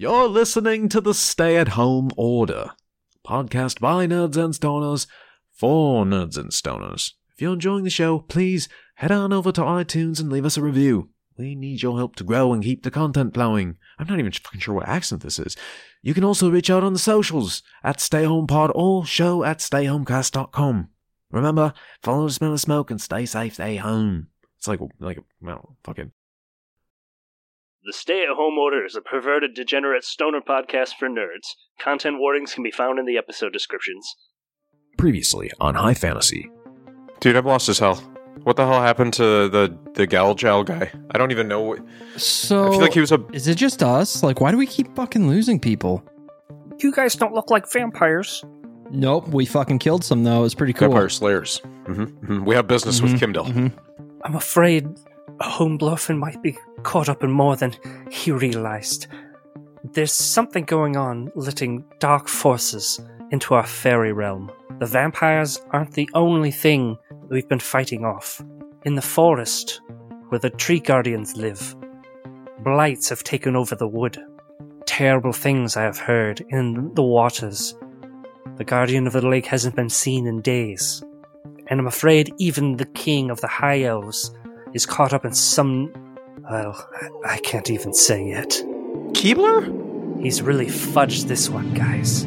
You're listening to the Stay at Home Order, podcast by nerds and stoners for nerds and stoners. If you're enjoying the show, please head on over to iTunes and leave us a review. We need your help to grow and keep the content flowing. I'm not even fucking sure what accent this is. You can also reach out on the socials at StayHomePod or show at StayHomecast.com. Remember, follow the smell of smoke and stay safe, stay home. It's like, like, well, fucking. The Stay at Home Order is a perverted, degenerate stoner podcast for nerds. Content warnings can be found in the episode descriptions. Previously on High Fantasy. Dude, I'm lost as hell. What the hell happened to the the Galgal guy? I don't even know. What, So I feel like he was a. Is it just us? Like, why do we keep fucking losing people? You guys don't look like vampires. Nope, we fucking killed some though. It was pretty cool. Vampire Slayers. hmm We have business with Mhm, Kimdall. mhm. I'm afraid Homebluffin might be caught up in more than he realized. There's something going on letting dark forces into our fairy realm. The vampires aren't the only thing we've been fighting off. In the forest, where the tree guardians live, blights have taken over the wood. Terrible things I have heard in the waters. The guardian of the lake hasn't been seen in days and I'm afraid even the king of the High Elves is caught up in some. Well, I can't even say it. Keebler? He's really fudged this one, guys.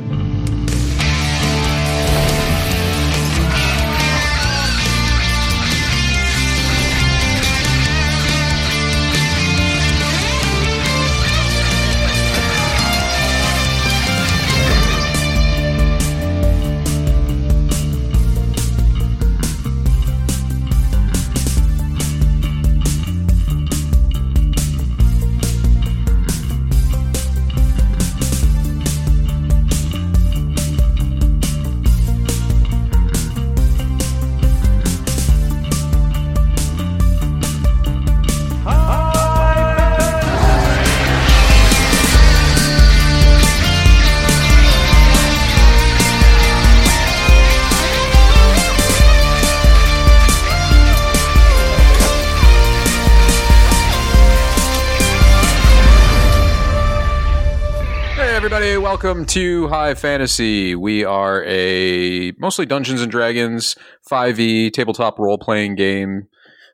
Welcome to High Fantasy. We are a mostly Dungeons and Dragons 5e tabletop role playing game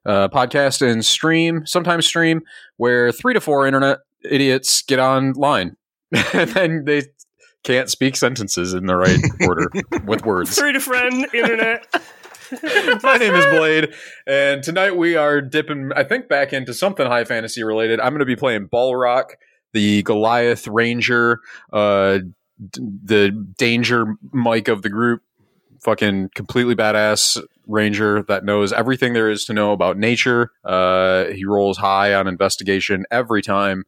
uh, podcast and stream, sometimes stream, where three to four internet idiots get online and then they can't speak sentences in the right order with words. Three to friend, internet. My name is Blade, and tonight we are dipping, I think, back into something high fantasy related. I'm going to be playing Balrock, the Goliath Ranger, uh, d- the Danger Mike of the group. Fucking completely badass ranger that knows everything there is to know about nature. Uh, he rolls high on investigation every time.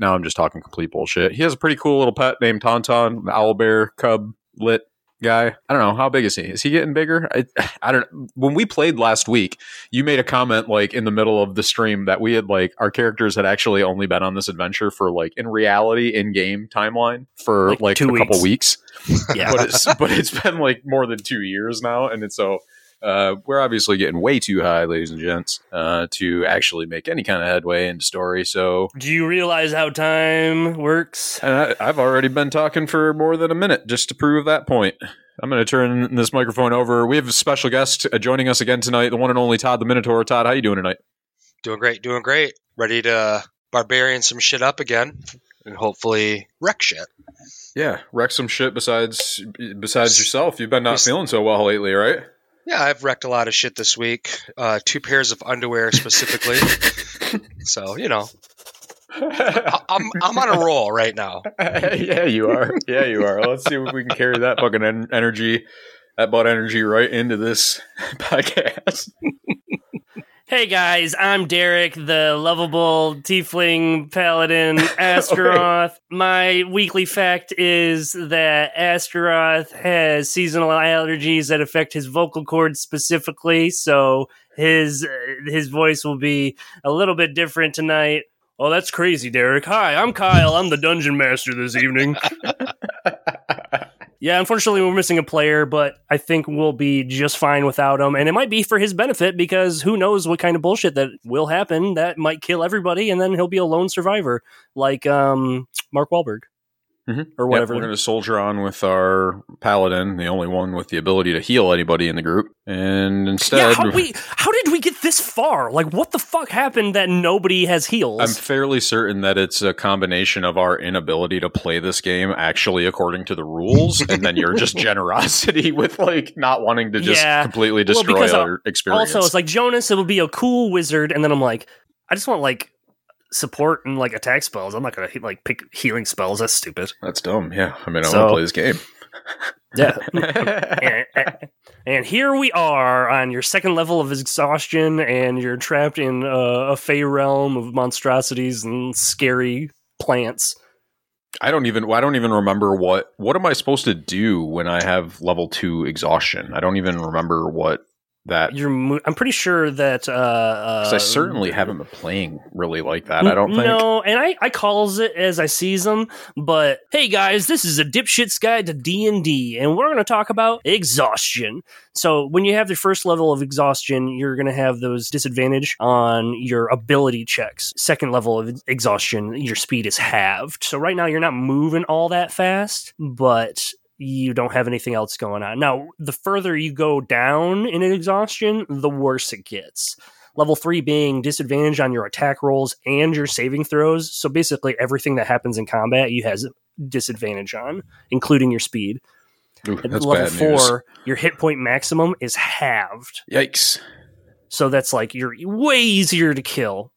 Now I'm just talking complete bullshit. He has a pretty cool little pet named Tauntaun, the owl bear cub lit guy. I don't know how big is he? Is he getting bigger? I, I don't. When we played last week, you made a comment like in the middle of the stream that we had like our characters had actually only been on this adventure for like in reality in game timeline for Like like, two a couple weeks. Yeah. but it's but it's been like more than two years now, and it's so. Uh, we're obviously getting way too high, ladies and gents, uh, to actually make any kind of headway into story. So, Do you realize how time works? and I, I've already been talking for more than a minute just to prove that point. I'm going to turn this microphone over. We have a special guest uh, joining us again tonight, the one and only Todd the Minotaur. Todd, how you doing tonight? Doing great, doing great. Ready to barbarian some shit up again and hopefully wreck shit. Yeah, wreck some shit besides besides yourself. You've been not feeling so well lately, right? Yeah, I've wrecked a lot of shit this week. Uh, two pairs of underwear specifically. so, you know, I- I'm, I'm on a roll right now. yeah, you are. Yeah, you are. Let's see if we can carry that fucking en- energy, that butt energy, right into this podcast. Hey guys, I'm Derek, the lovable tiefling paladin Astaroth. My weekly fact is that Astaroth has seasonal allergies that affect his vocal cords specifically, so his uh, his voice will be a little bit different tonight. Oh, that's crazy, Derek. Hi, I'm Kyle. I'm the dungeon master this evening. Yeah, unfortunately, we're missing a player, but I think we'll be just fine without him. And it might be for his benefit because who knows what kind of bullshit that will happen that might kill everybody, and then he'll be a lone survivor like um, Mark Wahlberg Mhm. or Yep, whatever. we're going to soldier on with our paladin, the only one with the ability to heal anybody in the group. And yeah, instead, how, we, how did we get this far? Like, what the fuck happened that nobody has heals? I'm fairly certain that it's a combination of our inability to play this game actually according to the rules, and then your just generosity with like not wanting to just Yeah. completely Well, destroy uh, our experience. Also, it's like Jonas, it would be a cool wizard, and then I'm like, I just want like support and like attack spells. I'm not gonna like pick healing spells. That's stupid. That's dumb. Yeah, I mean, I So- want to play this game. Yeah. and, and here we are on your second level of exhaustion, and you're trapped in uh, a fey realm of monstrosities and scary plants. I don't even. I don't even remember what. What am I supposed to do when I have level two exhaustion? I don't even remember what that. You're, mo- I'm pretty sure that uh, Because uh, I certainly haven't been playing really like that. I don't think. No, and I, I calls it as I sees them. But hey, guys, this is a dipshit's guide to D and D, and we're going to talk about exhaustion. So when you have the first level of exhaustion, you're going to have those disadvantage on your ability checks. Second level of exhaustion, your speed is halved. So right now you're not moving all that fast, but you don't have anything else going on. Now, the further you go down in exhaustion, the worse it gets level three being disadvantage on your attack rolls and your saving throws. So basically, everything that happens in combat you has disadvantage on, including your speed. Ooh, At level four, news. your hit point maximum is halved. Yikes. So that's like you're way easier to kill.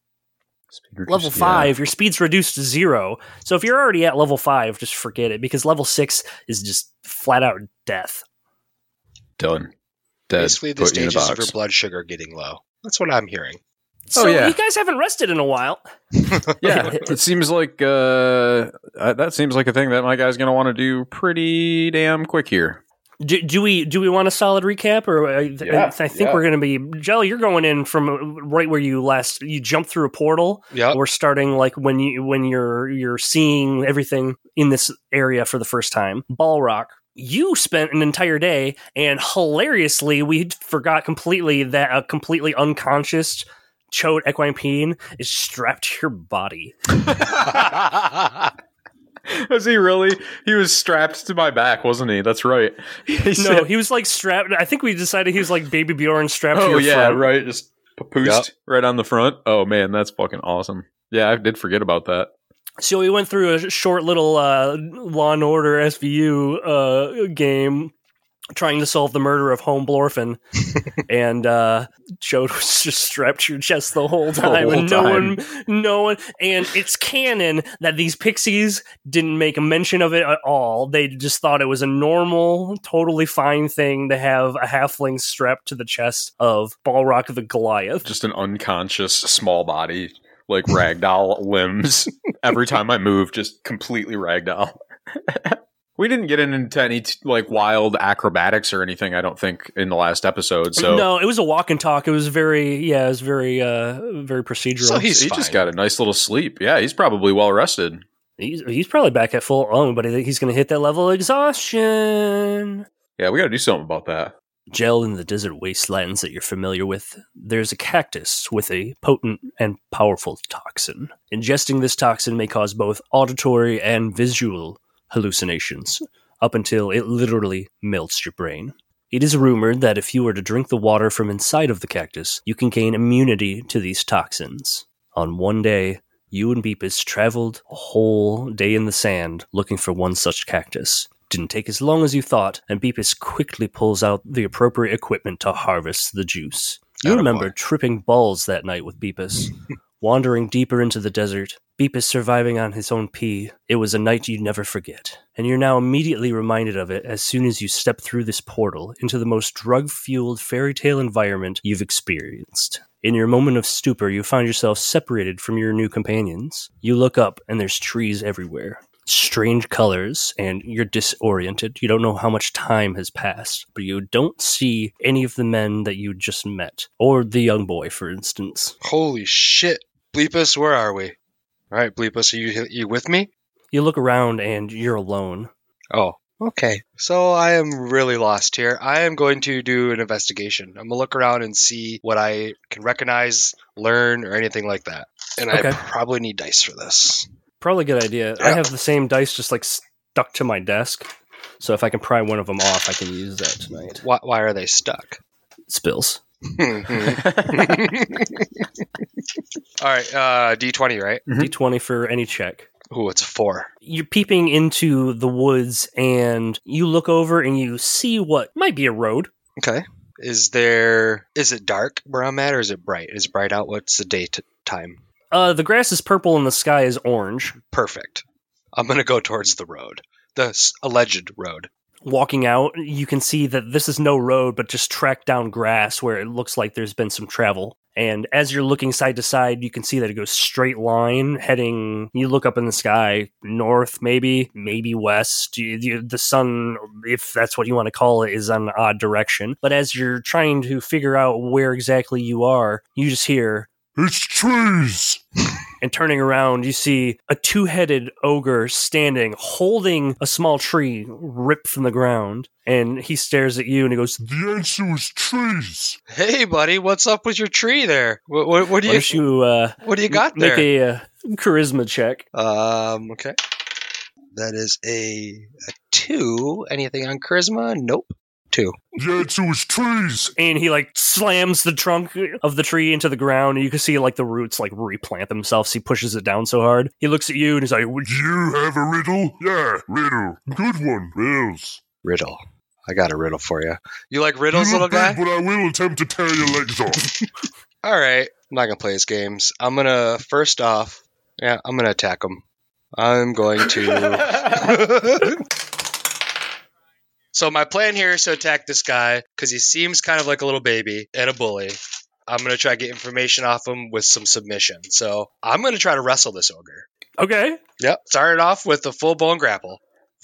Level Yeah. five, your speed's reduced to zero. So if you're already at level five, just forget it because level six is just flat out death. done. Dead. Basically, the Put you in stages of your blood sugar getting low. That's what I'm hearing. So Oh, yeah. you guys haven't rested in a while. yeah, it seems like uh, uh, that seems like a thing that my guy's going to want to do pretty damn quick here. Do, do we do we want a solid recap, or uh, I, th- Yeah, I think yeah. we're going to be Jelly? You're going in from uh, right where you last you jumped through a portal. Yeah, We're starting like when you when you're you're seeing everything in this area for the first time. Balrock. You spent an entire day, and hilariously, we forgot completely that a completely unconscious Chode Equine Peen is strapped to your body. Was he really? He was strapped to my back, wasn't he? That's right. He No, said- he was like strapped. I think we decided he was like Baby Bjorn strapped to oh your yeah, front. right. Just papoosed Yep. right on the front. Oh man, that's fucking awesome. Yeah, I did forget about that. So we went through a short little uh, Law and Order SVU uh, game trying to solve the murder of Home Blorfin, and uh, Chode was just strapped to your chest the whole time, whole and no time. one, no one, and it's canon that these pixies didn't make a mention of it at all. They just thought it was a normal, totally fine thing to have a halfling strapped to the chest of Balrock the Goliath. Just an unconscious small body, like ragdoll limbs. Every time I move, just completely ragdoll. We didn't get into any like wild acrobatics or anything. I don't think in the last episode. So no, it was a walk and talk. It was very, yeah, it was very, uh, very procedural. So he's he just got a nice little sleep. Yeah, he's probably well rested. he's, he's probably back at full on, but he's going to hit that level of exhaustion. Yeah, we got to do something about that. Gel in the desert wastelands that you're familiar with, there's a cactus with a potent and powerful toxin. Ingesting this toxin may cause both auditory and visual hallucinations, up until it literally melts your brain. It is rumored that if you were to drink the water from inside of the cactus, you can gain immunity to these toxins. On one day, you and Beepus traveled a whole day in the sand looking for one such cactus. Didn't take as long as you thought, and Beepus quickly pulls out the appropriate equipment to harvest the juice. You Attaboy. remember tripping balls that night with Beepus, wandering deeper into the desert, Beepus surviving on his own pee. It was a night you'd never forget, and you're now immediately reminded of it as soon as you step through this portal into the most drug fueled fairy tale environment you've experienced. In your moment of stupor, you find yourself separated from your new companions. You look up, and there's trees everywhere. Strange colors, and you're disoriented. You don't know how much time has passed, but you don't see any of the men that you just met, or the young boy, for instance. Holy shit. Bleepus, where are we? All right, Bleepus, are you, you with me? You look around, and you're alone. Oh, Okay, so I am really lost here. I am going to do an investigation. I'm gonna look around and see what I can recognize, learn, or anything like that. And I probably need dice for this. Probably a good idea. I have the same dice just like stuck to my desk. So if I can pry one of them off, I can use that tonight. Why, why are they stuck? Spills. All right, uh, D20, right? Mhm. D20 for any check. Ooh, it's a four. You're peeping into the woods and you look over and you see what might be a road. Okay. Is there? Is it dark where I'm at, or is it bright? Is it bright out? What's the date time? Uh, the grass is purple and the sky is orange. Perfect. I'm gonna go towards the road, the s- alleged road. Walking out, you can see that this is no road, but just track down grass where it looks like there's been some travel. And as you're looking side to side, you can see that it goes straight line heading. You look up in the sky, north, maybe, maybe west. You, you, the sun, if that's what you want to call it, is on an odd direction. But as you're trying to figure out where exactly you are, you just hear It's trees. and turning around, you see a two headed ogre standing, holding a small tree ripped from the ground. And he stares at you and he goes, The answer is trees. Hey, buddy, what's up with your tree there? What, what, what do you you uh, What do you got make there? Make a uh, charisma check? Um, okay. That is a, a two. Anything on charisma? Nope. Two. The answer is trees. And he like slams the trunk of the tree into the ground, and you can see like the roots like replant themselves. He pushes it down so hard. He looks at you and he's like, "Would you-" You have a riddle? Yeah, riddle. Good one. Riddles. Riddle. I got a riddle for you. You like riddles, you little guy? big, but I will attempt to tear your legs off. All right. I'm not gonna play his games. I'm gonna first off, yeah, I'm gonna attack him. I'm going to. so my plan here is to attack this guy because he seems kind of like a little baby and a bully. I'm gonna try to get information off him with some submission. So I'm gonna try to wrestle this ogre. okay. Yep. Started off with a full blown grapple,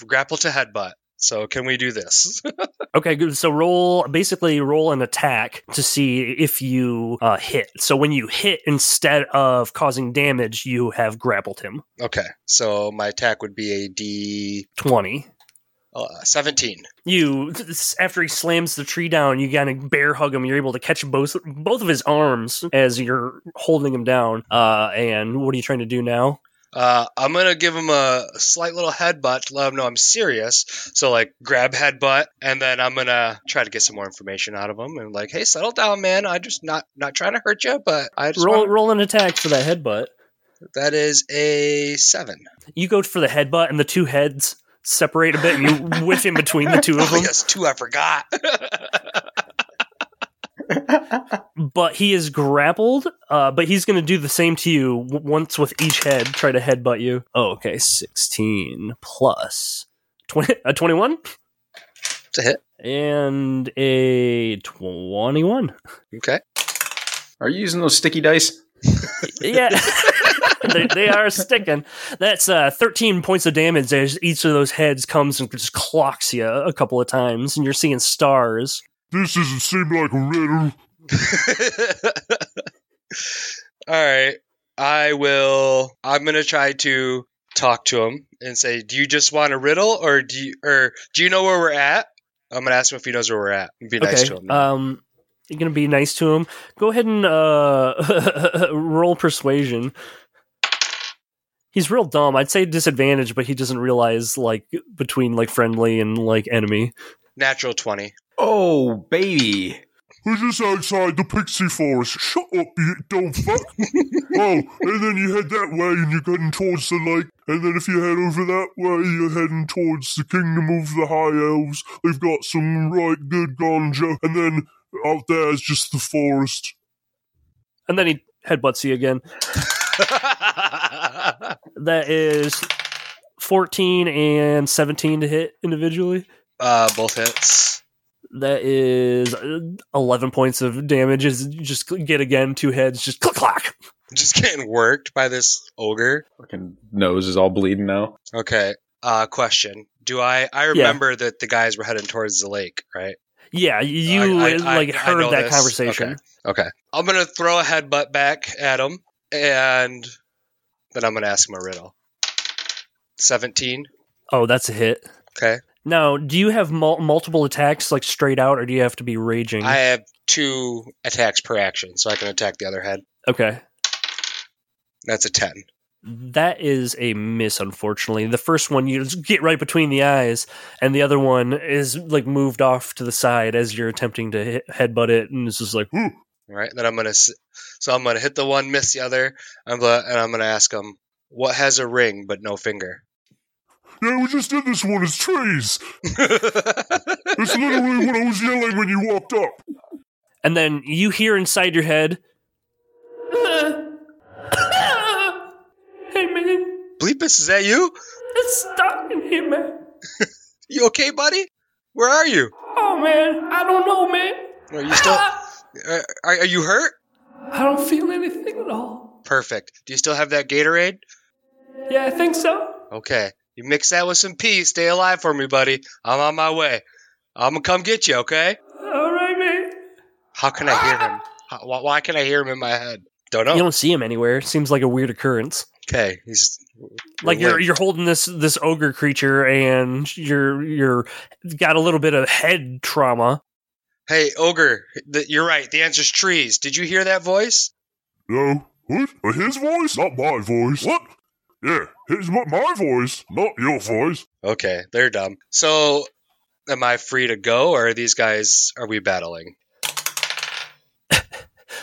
grapple to headbutt. So can we do this? Okay, good. So roll basically roll an attack to see if you uh, hit. So when you hit, instead of causing damage, you have grappled him. okay. So my attack would be a D Twenty. Uh, 17. You after he slams the tree down, you kind of bear hug him. You're able to catch both both of his arms as you're holding him down. Uh, and what are you trying to do now? Uh, I'm gonna give him a slight little headbutt to let him know I'm serious. So like grab headbutt, and then I'm gonna try to get some more information out of him and like, hey, settle down, man. I just not not trying to hurt you, but I just Roll want roll an attack for that headbutt. that is a seven. You go for the headbutt, and the two heads separate a bit, and you whiff in between the two of Oh them. yes, two I forgot. but he is grappled. Uh, but he's going to do the same to you w- once with each head. Try to headbutt you. Oh, okay, sixteen plus 20, a twenty-one it's a hit. and a twenty-one. Okay. Are you using those sticky dice? Yeah. they, they are sticking. That's uh, 13 points of damage as each of those heads comes and just clocks you a couple of times, and you're seeing stars. this doesn't seem like a riddle. All right. I will. I'm gonna try to talk to him and say, "Do you just want a riddle, or do you, or do you know where we're at?" I'm gonna ask him if he knows where we're at. Be nice to him. Um, you're gonna be nice to him. Go ahead and uh, roll persuasion. He's real dumb. I'd say disadvantage, but he doesn't realize like between like friendly and like enemy. Natural twenty. Oh, baby. We're just outside the pixie forest. Shut up, you dumb fuck. oh, and then you head that way and you're heading towards the lake. And then if you head over that way, you're heading towards the kingdom of the high elves. They've got some right good ganja. And then out there is just the forest. And then he headbutts you again. That is 14 and 17 to hit individually. uh, both hits. That is uh, 11 points of damage. Is just get again two heads, just click clack. Just getting worked by this ogre. Fucking nose is all bleeding now. Okay. Uh, question. Do I? I remember that the guys were heading towards the lake, right? Yeah, you I- I- like I heard know that this. conversation. Okay. Okay. I'm gonna throw a headbutt back at him, and then I'm gonna ask him a riddle. Seventeen. Oh, that's a hit. Okay. Now, do you have mul- multiple attacks like straight out, or do you have to be raging? I have two attacks per action, so I can attack the other head. okay. That's a 10. That is a miss, unfortunately. The first one you just get right between the eyes, and the other one is like moved off to the side as you're attempting to hit, headbutt it, and it's just like. All right, then I'm gonna so I'm gonna hit the one, miss the other, and I'm gonna ask him what has a ring but no finger. Yeah, we just did this one. It's trees. It's literally what I was yelling when you walked up. and then you hear inside your head, "Hey man, Bleepus, is that you? it's stuck in here, man. You okay, buddy? Where are you? Oh man, I don't know, man. Are you still? Are, are are you hurt? I don't feel anything at all. Perfect. Do you still have that Gatorade? Yeah, I think so. Okay. You mix that with some pee. Stay alive for me, buddy. I'm on my way. I'm gonna come get you. Okay? All right, man. How can I hear him? How, why, why can I hear him in my head? Don't know. You don't see him anywhere. Seems like a weird occurrence. okay, he's Like you're you're holding this this ogre creature, and you're you're got a little bit of head trauma. Hey, ogre. th- you're right. The answer's trees. Did you hear that voice? No. What? His voice? Not my voice. What? Yeah, his my, my voice, not your voice. Okay, they're dumb. So, am I free to go, or are these guys? Are we battling?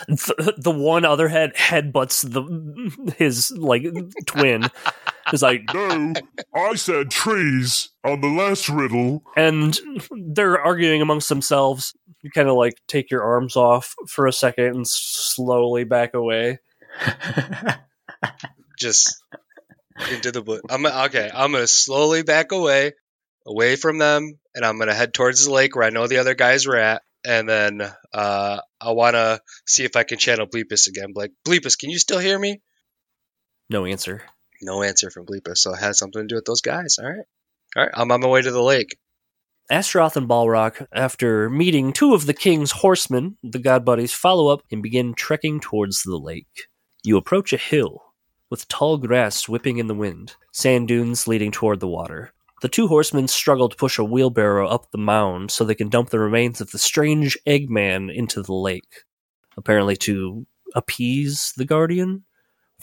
The, the one other head headbutts the his like twin. Is like, No, I said trees on the last riddle. and they're arguing amongst themselves. You kind of like take your arms off for a second and slowly back away. Just into the bush. I'm okay. I'm gonna slowly back away, away from them, and I'm gonna head towards the lake where I know the other guys were at. And then uh, I want to see if I can channel Bleepus again. Like, Bleepus, can you still hear me? No answer. No answer from Bleepa. So it has something to do with those guys. All right. All right. I'm on my way to the lake. Astaroth and Balrock, after meeting two of the king's horsemen, the god buddies follow up and begin trekking towards the lake. You approach a hill with tall grass whipping in the wind, sand dunes leading toward the water. The two horsemen struggle to push a wheelbarrow up the mound so they can dump the remains of the strange Eggman into the lake. Apparently, to appease the guardian?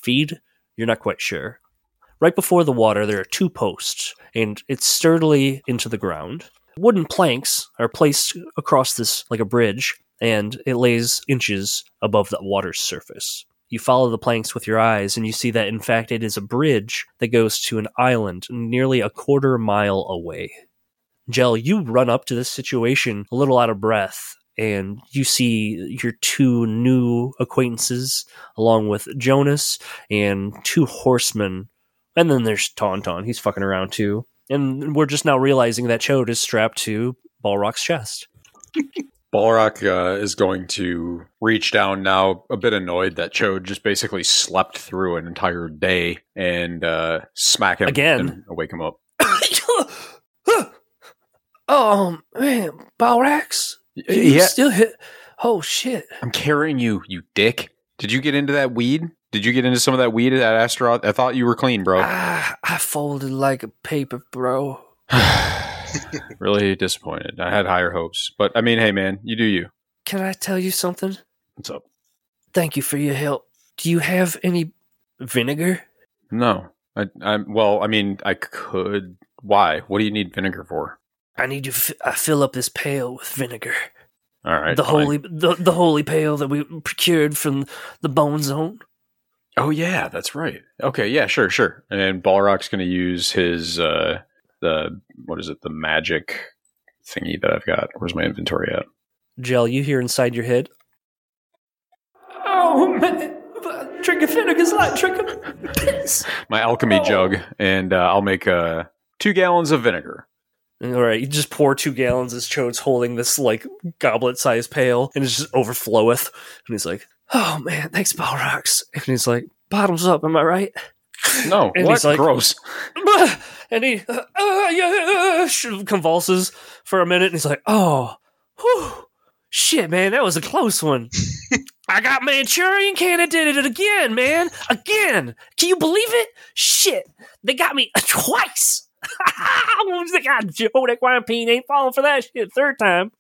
Feed? You're not quite sure. Right before the water, there are two posts, and it's sturdily into the ground. Wooden planks are placed across this like a bridge, and it lays inches above the water's surface. You follow the planks with your eyes, and you see that in fact it is a bridge that goes to an island nearly a quarter mile away. Jell, you run up to this situation a little out of breath, and you see your two new acquaintances, along with Jonas and two horsemen. And then there's Tauntaun. He's fucking around too. And we're just now realizing that Chode is strapped to Balrock's chest. Balrock uh, is going to reach down now, a bit annoyed that Chode just basically slept through an entire day and uh, smack him Again. and wake him up. oh man, Balrax, yeah, still hit? Oh shit! I'm carrying you, you dick. Did you get into that weed? Did you get into some of that weed at Astaroth? I thought you were clean, bro. Ah, I folded like a paper, bro. really disappointed. I had higher hopes, but I mean, hey, man, you do you. Can I tell you something? What's up? Thank you for your help. Do you have any vinegar? No, I, well. I mean, I could. Why? What do you need vinegar for? I need to. F- I fill up this pail with vinegar. All right, the fine. holy, the, the holy pail that we procured from the Bone Zone. Oh yeah, that's right. Okay, yeah, sure, sure. And Balrock's going to use his uh the what is it? The magic thingy that I've got. Where's my inventory at? Gel, you hear inside your head. Oh man, drinking vinegar's like drinking piss. My alchemy Oh. jug, and uh, I'll make uh two gallons of vinegar. All right, you just pour two gallons as Chode's holding this like goblet-sized pail, and it just overfloweth. And he's like, "Oh man, thanks, Ball Rocks. And he's like, "Bottoms up, am I right?" No, And what? he's like- Gross. and he uh, uh, yeah, convulses for a minute, and he's like, "Oh, whew, shit, man, that was a close one." I got Manchurian candidate it again, man, again. Can you believe it? Shit, they got me twice. God, Joe, that Guampine ain't falling for that shit third time.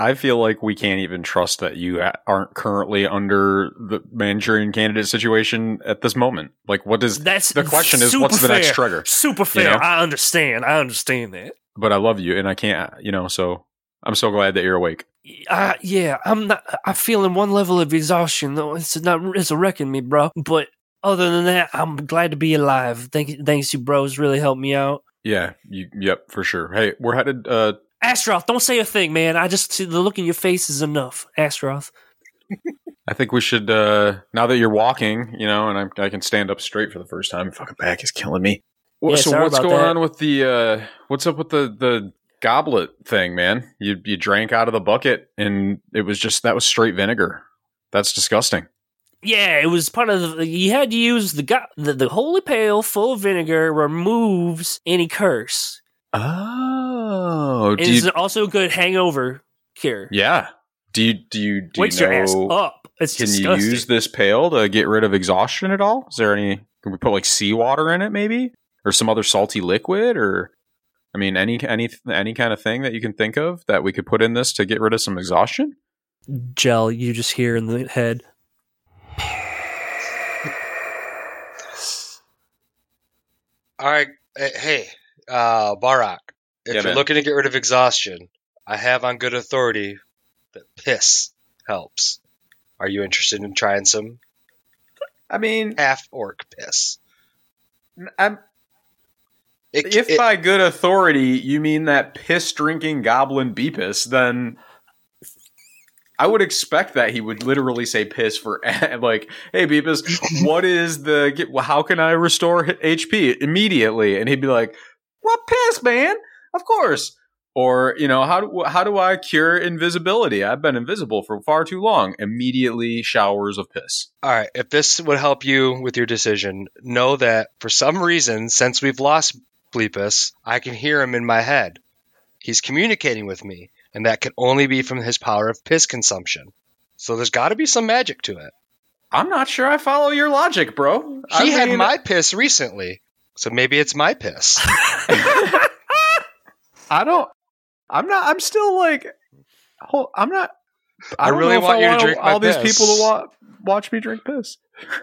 I feel like we can't even trust that you aren't currently under the Manchurian candidate situation at this moment. Like, what does That's the question is? What's the next fair. trigger? Super fair. know? I understand. I understand that. But I love you, and I can't. You know, so I'm so glad that you're awake. Uh, yeah, I'm not. I'm feeling one level of exhaustion though. It's not. It's wrecking me, bro. But other than that, I'm glad to be alive. Thank you, thanks, you bros. Really helped me out. Yeah. You. Yep. For sure. Hey, we're headed. Uh, Astroth, don't say a thing, man. I just see the look in your face is enough. Astroth. I think we should. uh Now that you're walking, you know, and I, I can stand up straight for the first time. Fucking back is killing me. Well, Yeah, so what's going that. on with the? uh What's up with the the goblet thing, man? You you drank out of the bucket, and it was just that was straight vinegar. That's disgusting. Yeah, it was part of the. You had to use the go- the, the holy pail full of vinegar removes any curse. Oh, It do is you, also a good hangover cure. yeah. Do you do you do Wakes you your ass up. It's Can disgusting. you use this pail to get rid of exhaustion at all? Is there any? Can we put like seawater in it, maybe, or some other salty liquid, or I mean, any any any kind of thing that you can think of that we could put in this to get rid of some exhaustion? gel you just hear in the head. All right, hey, uh, Barak, if Yeah, you're man. looking to get rid of exhaustion, I have on good authority that piss helps. Are you interested in trying some I mean, half orc piss? I'm, It, if it- by good authority you mean that piss drinking goblin Beepus, then I would expect that he would literally say piss for like, "Hey Beepus, what is the? How can I restore HP immediately?" And he'd be like, "What piss, man? Of course." Or you know, how do how do I cure invisibility? I've been invisible for far too long. Immediately showers of piss. all right, if this would help you with your decision, know that for some reason, since we've lost Bleepus, I can hear him in my head. He's communicating with me, and that can only be from his power of piss consumption. So there's got to be some magic to it. I'm not sure I follow your logic, bro. He I had mean- my piss recently, so maybe it's my piss. I don't. I'm not. I'm still like. hol- I'm not. I, I really want I you to want drink my all these piss. people to wa- watch me drink piss.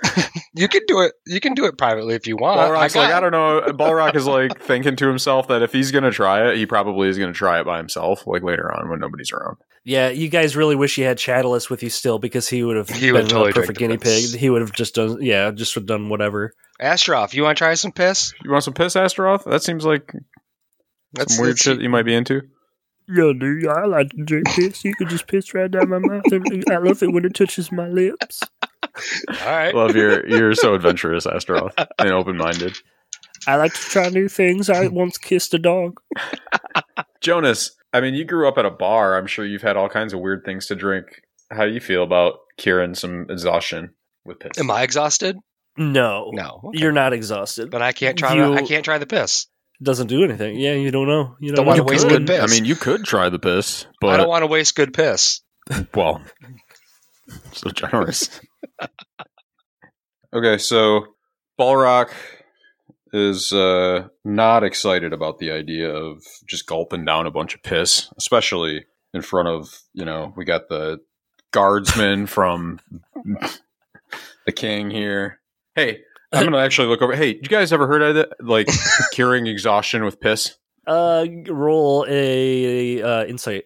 you can do it. You can do it privately if you want. Balrock's I like, I don't know. Balrock is like thinking to himself that if he's gonna try it, he probably is gonna try it by himself, like later on when nobody's around. Yeah, you guys really wish you had Chatulus with you still because he would have He been would totally a perfect guinea piss. pig. He would have just done, yeah, just would done whatever. Astroff, you want to try some piss? You want some piss, Astaroth? That seems like That's some weird that's- shit you might be into. Yeah, dude, I like to drink piss. You can just piss right down my mouth. I love it when it touches my lips. All right. Love you're you're so adventurous, Astaroth, and open minded. I like to try new things. I once kissed a dog. Jonas, I mean, you grew up at a bar. I'm sure you've had all kinds of weird things to drink. How do you feel about curing some exhaustion with piss? Am I exhausted? No, No. Okay. you're not exhausted. But I can't try. You- I can't try the piss. Doesn't do anything. Yeah, you don't know. You don't, Don't wanna waste could. good piss. I mean, you could try the piss, but I don't want to waste good piss. well, so generous. okay, so Balrock is uh, not excited about the idea of just gulping down a bunch of piss, especially in front of you know we got the guardsmen from the king here. Hey, I'm gonna actually look over. Hey, you guys ever heard of it? Like curing exhaustion with piss? Uh, roll a uh, insight.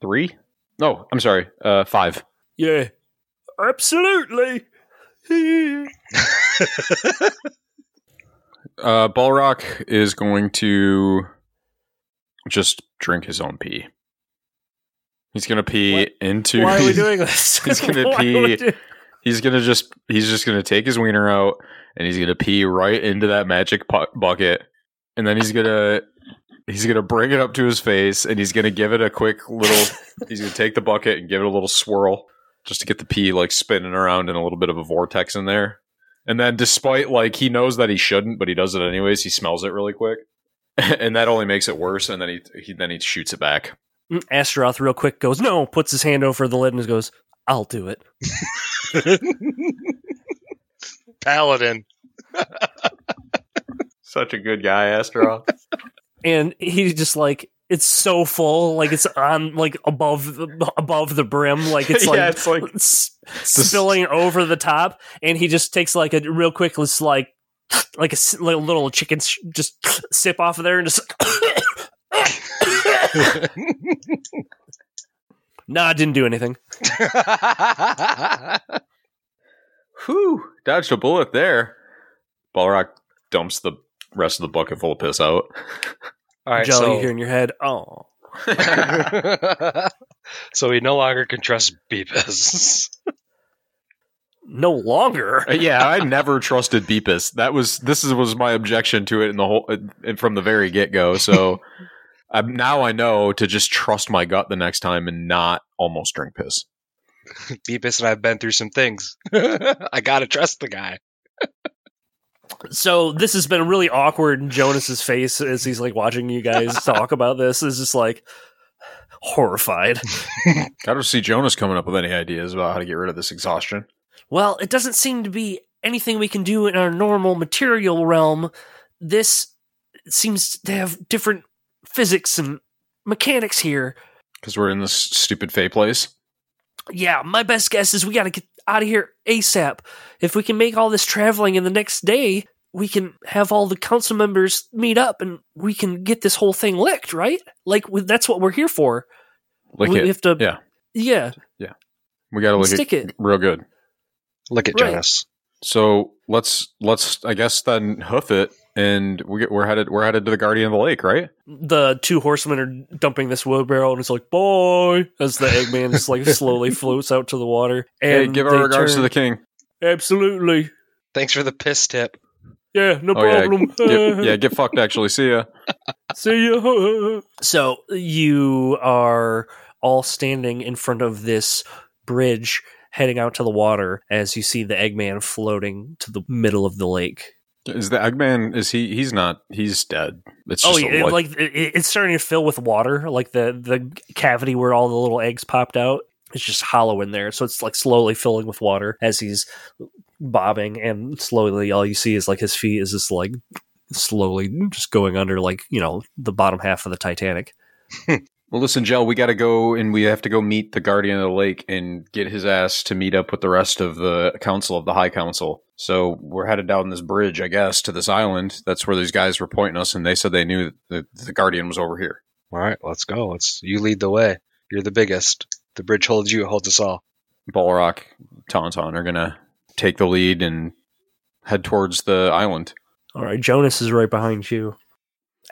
Three? No, I'm sorry. Uh, five. Yeah, absolutely. Uh, Balrock is going to just drink his own pee. He's gonna pee What? into. Why are we doing this? He's gonna Why are we pee. He's gonna just. He's just gonna take his wiener out, and he's gonna pee right into that magic bucket, and then he's gonna. He's gonna bring it up to his face, and he's gonna give it a quick little. he's gonna take the bucket and give it a little swirl, just to get the pee like spinning around in a little bit of a vortex in there. And then, despite like he knows that he shouldn't, but he does it anyways. He smells it really quick, and that only makes it worse. And then he, he then he shoots it back. Mm, Astaroth, real quick, goes no. Puts his hand over the lid and goes, "I'll do it." Paladin. Such a good guy, Astaroth. and he's just like it's so full, like it's on like above the, above the brim, like it's like yeah, it's like s- spilling over the top, and he just takes like a real quick, just like like a s- like a little chicken, sh- just sip off of there, and just. Nah, it didn't do anything. whew, dodged a bullet there. Balrock dumps the rest of the bucket full of piss out. All right, Joe, so you hear in your head, oh, so we no longer can trust Beepus. no longer. Uh, yeah, I never trusted Beepus. That was this is, was my objection to it in the whole uh, from the very get go. So um, now I know to just trust my gut the next time and not almost drink piss. Beepus and I've been through some things. I gotta trust the guy. So this has been really awkward. in Jonas's face as he's like watching you guys talk about this is just like horrified. I don't see Jonas coming up with any ideas about how to get rid of this exhaustion. Well, it doesn't seem to be anything we can do in our normal material realm. This seems to have different physics and mechanics here. Because we're in this stupid Fey place. Yeah, my best guess is we got to get out of here ASAP. If we can make all this traveling in the next day, we can have all the council members meet up and we can get this whole thing licked, right? Like we- that's what we're here for. Lick we it. have to, Yeah. yeah, Yeah. We got to lick stick it it. real good. Look at Right. Jonas. So let's let's I guess then hoof it, and we get, we're headed we're headed to the Guardian of the Lake, right? The two horsemen are dumping this wheelbarrow, and it's like, "Boy!" as the Eggman just like slowly floats out to the water. And hey, give our they regards to the king. Absolutely, Thanks for the piss tip. yeah, no Oh yeah, problem. get, yeah, get fucked. Actually, see ya. See you. So you are all standing in front of this bridge heading out to the water as you see the Eggman floating to the middle of the lake. Is the Eggman? Is he? He's not. He's dead. It's Oh, just yeah, a, it- like it, it's starting to fill with water, like the the cavity where all the little eggs popped out. It's just hollow in there, so it's like slowly filling with water as he's bobbing, and slowly all you see is like his feet is just like slowly just going under, like you know the bottom half of the Titanic. Well, listen, Jell, we got to go and we have to go meet the Guardian of the Lake and get his ass to meet up with the rest of the council of the High Council. So we're headed down this bridge, I guess, to this island. That's where these guys were pointing us, and they said they knew that the Guardian was over here. All right, let's go. Let's you lead the way. You're the biggest. The bridge holds you, it holds us all. Balrock, Tauntaun are gonna take the lead and head towards the island. All right, Jonas is right behind you.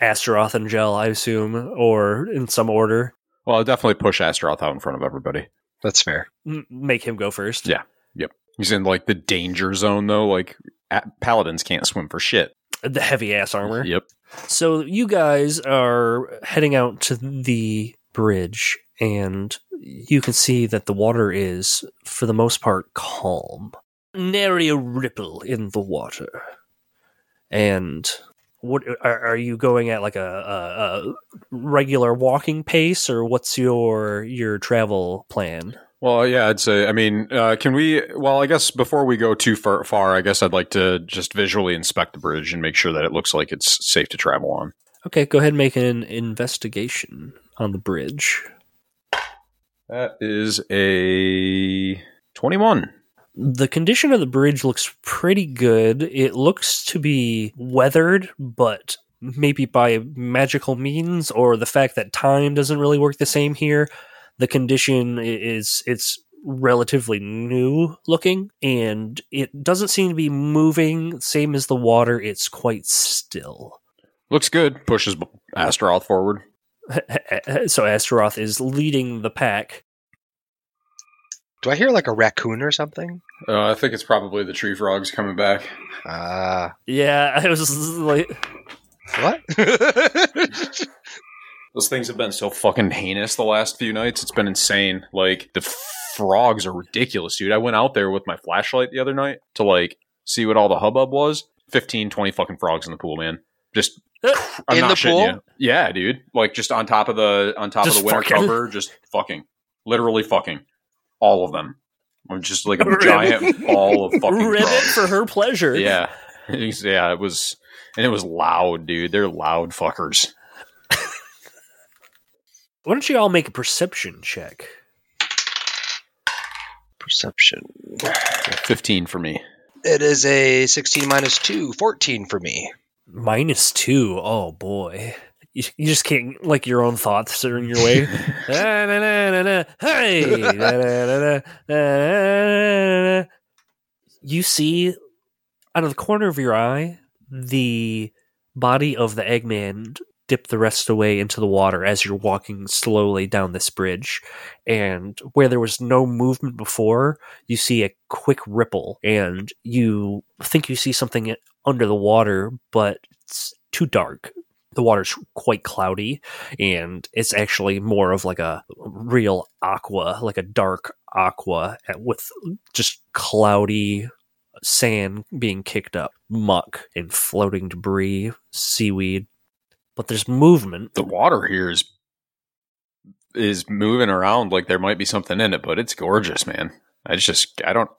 Astaroth and Gel, I assume, or in some order. Well, I'll definitely push Astaroth out in front of everybody. That's fair. M- make him go first. Yeah. Yep. He's in like the danger zone though. Like a- paladins can't swim for shit. The heavy ass armor. Yep. So you guys are heading out to the bridge, and you can see that the water is, for the most part, calm. Nary a ripple in the water. And what are, are you going at like a, a, a regular walking pace, or what's your your travel plan? Well, yeah, I'd say. I mean, uh, can we? Well, I guess before we go too far, far, I guess I'd like to just visually inspect the bridge and make sure that it looks like it's safe to travel on. Okay, go ahead and make an investigation on the bridge. That is a twenty-one. The condition of the bridge looks pretty good. It looks to be weathered, but maybe by magical means or the fact that time doesn't really work the same here. The condition is it's relatively new looking and it doesn't seem to be moving same as the water. It's quite still. Looks good. Pushes Astaroth forward. so Astaroth is leading the pack. Do I hear like a raccoon or something? Uh, I think it's probably the tree frogs coming back. Ah, Yeah, I was like what? Those things have been so fucking heinous the last few nights. It's been insane. Like the frogs are ridiculous, dude. I went out there with my flashlight the other night to like see what all the hubbub was. 15, 20 fucking frogs in the pool, man. Just I'm In not the pool? you. Yeah, dude. Like just on top of the on top Just of the winter fucking. cover, just fucking, literally fucking, all of them. I'm just like a Ribbit. giant ball of fucking ribbit frogs. for her pleasure. Yeah, yeah. It was and it was loud, dude. They're loud fuckers. Why don't you all make a perception check? Perception. Fifteen for me. It is a 16 minus 2, 14 for me. Minus two. Oh boy. You, you just can't like your own thoughts are in your way. Hey, you see out of the corner of your eye the body of the Eggman dip the rest away into the water as you're walking slowly down this bridge. And where there was no movement before, you see a quick ripple, and you think you see something under the water, but it's too dark. The water's quite cloudy, and it's actually more of like a real aqua, like a dark aqua eh, with just cloudy sand being kicked up, muck and floating debris, seaweed. But there's movement. The water here is is moving around like there might be something in it, but it's gorgeous, man. I just I don't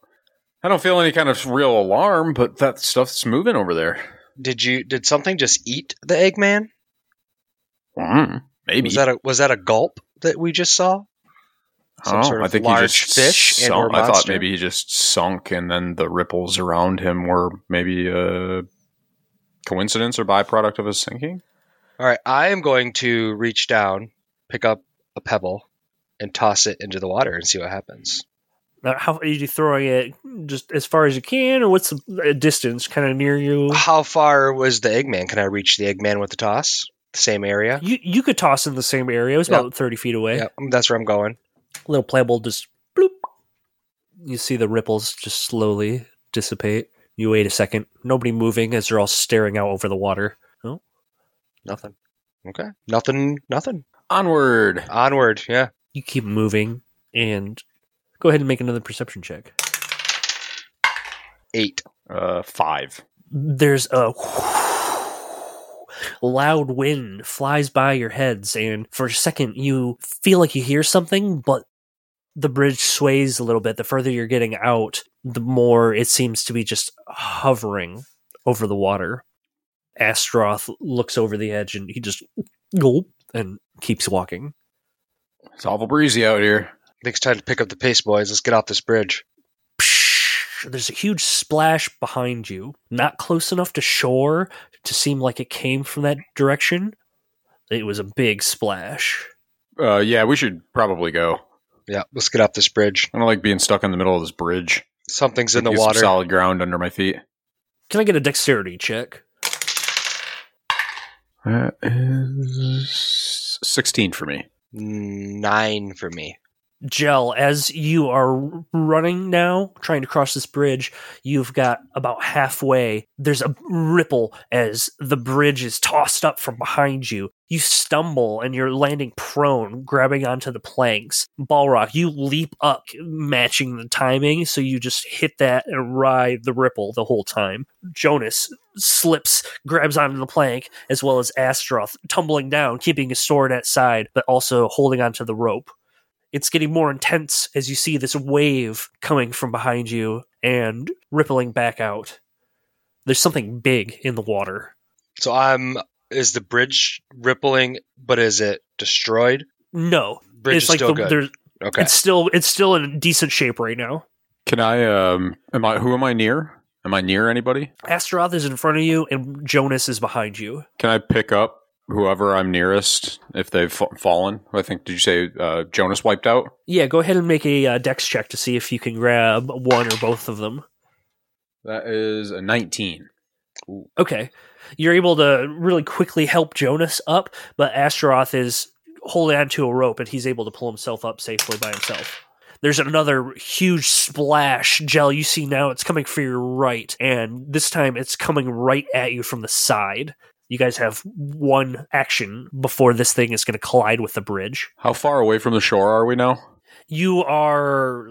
I don't feel any kind of real alarm, but that stuff's moving over there. Did you did something just eat the Eggman? Mm, maybe. Was that a was that a gulp that we just saw? Some Oh, sort of I think large he just fish and sunk. I thought maybe he just sunk, and then the ripples around him were maybe a coincidence or byproduct of his sinking. All right, I am going to reach down, pick up a pebble, and toss it into the water and see what happens. Now, how are you throwing it? Just as far as you can, or what's the uh, distance? Kind of near you. How far was the Eggman? Can I reach the Eggman with the toss? The same area? You you could toss in the same area. It was Yep. about thirty feet away. Yeah, that's where I'm going. Little pebble just bloop. You see the ripples just slowly dissipate. You wait a second. Nobody moving as they're all staring out over the water. Oh, Nothing. Okay. Nothing. Nothing. Onward. Onward. Yeah. you keep moving and go ahead and make another perception check. Eight. Uh, five. there's a loud wind flies by your heads and for a second you feel like you hear something but the bridge sways a little bit the further you're getting out the more it seems to be just hovering over the water astroth looks over the edge and he just gulp and keeps walking It's awful breezy out here. I think it's time to pick up the pace, boys. Let's get off this bridge. There's a huge splash behind you, not close enough to shore to seem like it came from that direction. It was a big splash. Uh, yeah, we should probably go. Yeah, let's get off this bridge. I don't like being stuck in the middle of this bridge. Something's in the Get some water. solid ground under my feet. Can I get a dexterity check? That is sixteen for me. Nine for me. Gel, as you are running now, trying to cross this bridge, you've got about halfway. There's a ripple as the bridge is tossed up from behind you. You stumble and you're landing prone, grabbing onto the planks. Balrock, you leap up, matching the timing, so you just hit that and ride the ripple the whole time. Jonas slips, grabs onto the plank, as well as Astroth, tumbling down, keeping his sword at side, but also holding onto the rope it's getting more intense as you see this wave coming from behind you and rippling back out. There's something big in the water. So I'm. Is the bridge rippling? But is it destroyed? No, Bridge it's is like still the, good. there's Okay. it's still it's still in decent shape right now. Can I? Um, am I? Who am I near? Am I near anybody? Astaroth is in front of you and Jonas is behind you. Can I pick up whoever I'm nearest if they've fa- fallen? I think. Did you say uh, Jonas wiped out? Yeah, go ahead and make a uh, dex check to see if you can grab one or both of them. That is a nineteen. Okay. You're able to really quickly help Jonas up, but Astaroth is holding onto a rope and he's able to pull himself up safely by himself. There's another huge splash. Gel, you see now it's coming for your right, and this time it's coming right at you from the side. You guys have one action before this thing is going to collide with the bridge. How far away from the shore are we now? You are.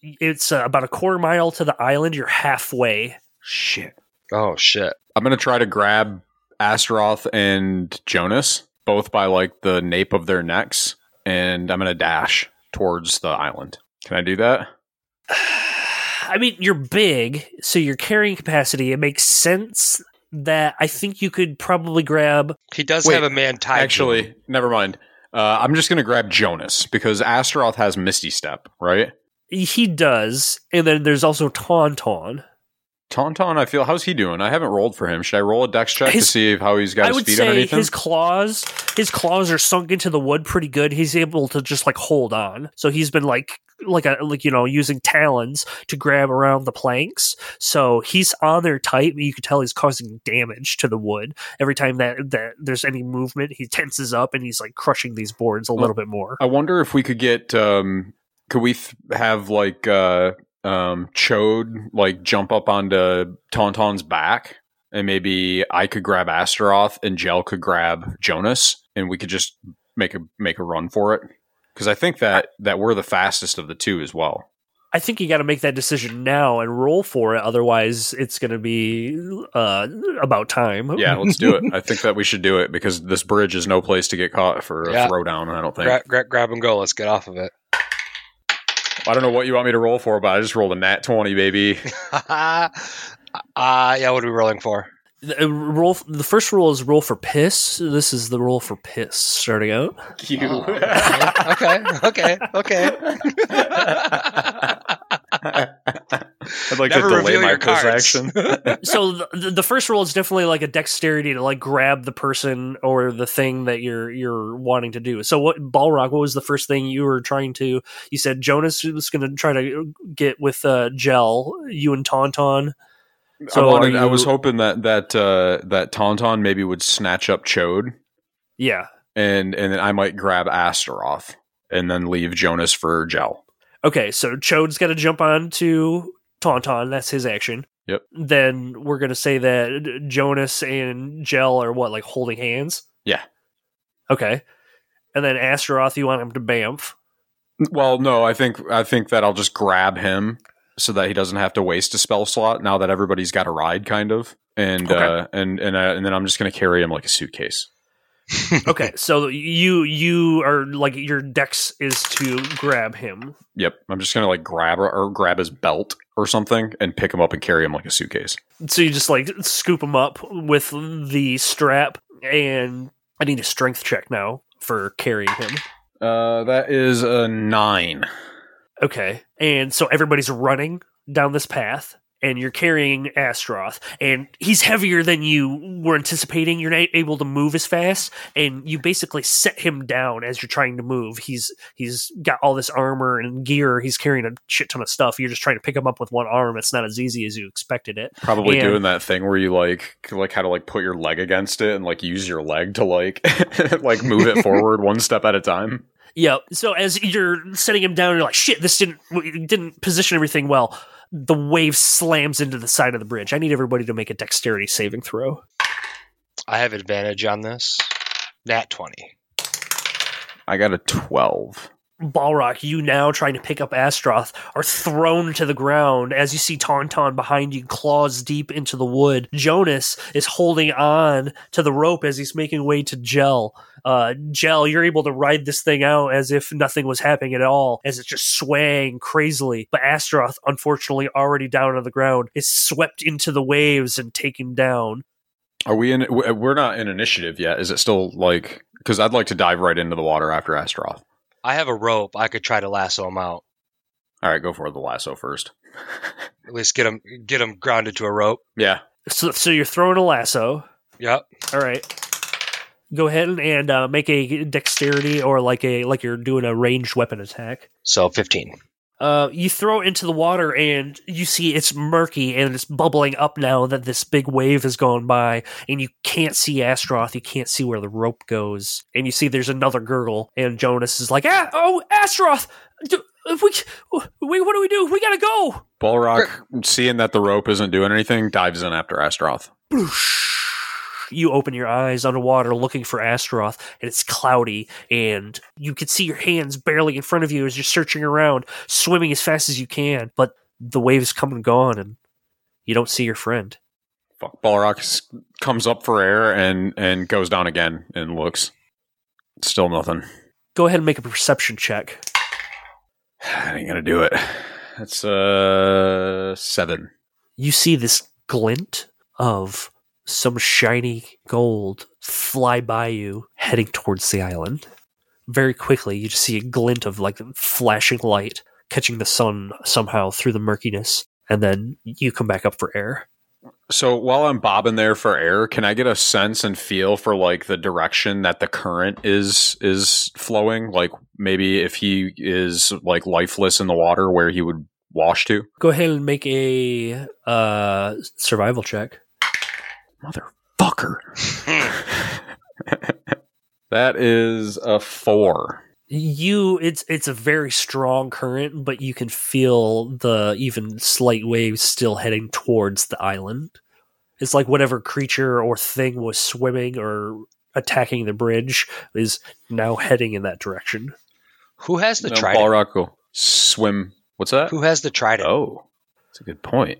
It's uh, about a quarter mile to the island. You're halfway. Shit. Oh shit. I'm gonna try to grab Astaroth and Jonas both by like the nape of their necks, and I'm gonna dash towards the island. Can I do that? I mean, you're big, so your carrying capacity, it makes sense that I think you could probably grab. He does Wait, have a man tied. to. Actually, never mind. Uh, I'm just gonna grab Jonas because Astaroth has Misty Step, right? He does, and then there's also Tauntaun. Tauntaun, I feel how's he doing? I haven't rolled for him. Should I roll a dex check His- to see how he's got I his would feet say underneath him? his claws, his claws are sunk into the wood pretty good. He's able to just like hold on. So he's been like like a like you know using talons to grab around the planks. So he's on there tight, you can tell he's causing damage to the wood every time that that there's any movement. He tenses up and he's like crushing these boards a little bit more. I wonder if we could get um could we th- have like uh um Chode like jump up onto Tauntaun's back and maybe I could grab Astaroth and Gel could grab Jonas and we could just make a make a run for it because I think that that we're the fastest of the two as well. I think you got to make that decision now and roll for it. Otherwise, it's going to be uh, about time. Yeah, let's do it. I think that we should do it because this bridge is no place to get caught for a Yeah. throwdown. I don't think. Gra- gra- grab and go. Let's get off of it. I don't know what you want me to roll for, but I just rolled a nat twenty, baby. uh, yeah, what are we rolling for? The, uh, roll. The first rule is roll for piss. This is the roll for piss. Starting out. okay, okay, okay. I'd like Never to delay my piss action. so the, the first rule is definitely like a dexterity to like grab the person or the thing that you're you're wanting to do. So what Balrock? What was the first thing you were trying to? You said Jonas was going to try to get with uh, Gel. You and Tauntaun. So I, wanted, are I was hoping that that uh, that Tauntaun maybe would snatch up Chode, Yeah. and and then I might grab Astaroth, and then leave Jonas for Gel. Okay. So Chode's got to jump on to Tauntaun. That's his action. Yep. Then we're going to say that Jonas and Gel are what like holding hands. Yeah. Okay. And then Astaroth, you want him to bamf. Well, no, I think I think that I'll just grab him so that he doesn't have to waste a spell slot. Now that everybody's got a ride, kind of, and Okay. uh, and and uh, and then I'm just going to carry him like a suitcase. okay, so you you are like your dex is to grab him. Yep, I'm just going to like grab or grab his belt or something and pick him up and carry him like a suitcase. So you just like scoop him up with the strap, and I need a strength check now for carrying him. Uh, that is a nine. Okay, and so everybody's running down this path, and you're carrying Astroth, and he's heavier than you were anticipating. You're not able to move as fast, and you basically set him down as you're trying to move. He's he's got all this armor and gear. He's carrying a shit ton of stuff. You're just trying to pick him up with one arm. It's not as easy as you expected it. Probably And- doing that thing where you like like how to like put your leg against it and like use your leg to like like move it forward one step at a time. Yeah. So as you're setting him down, you're like, shit, this didn't didn't position everything well. The wave slams into the side of the bridge. I need everybody to make a dexterity saving throw. I have advantage on this. Nat 20. I got a twelve. Balrock, you now trying to pick up Astroth, are thrown to the ground as you see Tauntaun behind you, claws deep into the wood. Jonas is holding on to the rope as he's making way to Gel. Uh, Gel, you're able to ride this thing out as if nothing was happening at all, as it's just swaying crazily. But Astroth, unfortunately already down on the ground, is swept into the waves and taken down. Are we in? We're not in initiative yet. Is it still like? Because I'd like to dive right into the water after Astaroth. I have a rope. I could try to lasso him out. All right, go for the lasso first. At least get him get him grounded to a rope. Yeah, So, so you're throwing a lasso. Yep. All right. Go ahead and, and uh, make a dexterity or like a like you're doing a ranged weapon attack. So 15. Uh, you throw it into the water and you see it's murky and it's bubbling up now that this big wave has gone by and you can't see Astroth. You can't see where the rope goes. And you see there's another gurgle and Jonas is like, ah, oh, Astroth, do, we, we, what do we do? We gotta go. Balrock, seeing that the rope isn't doing anything, dives in after Astaroth. You open your eyes underwater looking for Astaroth, and it's cloudy, and you can see your hands barely in front of you as you're searching around, swimming as fast as you can. But the waves come and gone, and you don't see your friend. Fuck. Balrock s- comes up for air and and goes down again and looks. Still nothing. Go ahead and make a perception check. I ain't gonna do it. It's uh seven. You see this glint of some shiny gold fly by you, heading towards the island. Very quickly, you just see a glint of like flashing light catching the sun somehow through the murkiness, and then you come back up for air. So while I'm bobbing there for air, can I get a sense and feel for like the direction that the current is is flowing? Like maybe if he is like lifeless in the water, where he would wash to? Go ahead and make a uh, survival check. Motherfucker. that is a four. you it's it's a very strong current but you can feel the even slight waves still heading towards the island it's like whatever creature or thing was swimming or attacking the bridge is now heading in that direction Who has the No, trident? Balrock will swim. What's that? Who has the trident? Oh, that's a good point.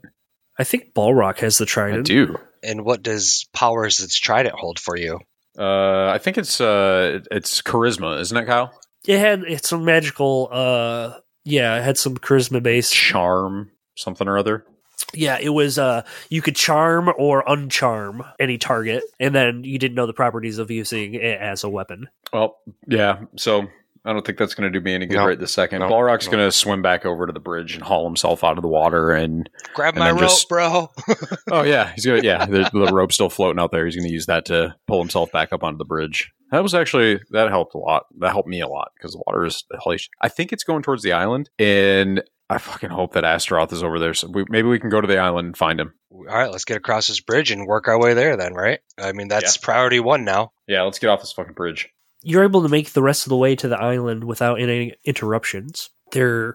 i think balrock has the trident. I do. And what does powers its trident hold for you? Uh, I think it's uh, it's charisma, isn't it, Kyle? it had it's some magical uh yeah it had some charisma based Charm, something or other. yeah it was uh you could charm or uncharm any target and then you didn't know the properties of using it as a weapon Well, yeah. So I don't think that's going to do me any good No. right this second. No. Balrock's No. going to swim back over to the bridge and haul himself out of the water. And Grab And my then rope, just- bro. oh yeah, he's going. to Yeah, the, the rope's still floating out there. He's going to use that to pull himself back up onto the bridge. That was actually that helped a lot. That helped me a lot because the water is. I think it's going towards the island, and I fucking hope that Astaroth is over there. So we, maybe we can go to the island and find him. All right, let's get across this bridge and work our way there then, right? I mean, that's priority one now. Yeah, let's get off this fucking bridge. You're able to make the rest of the way to the island without any interruptions. There,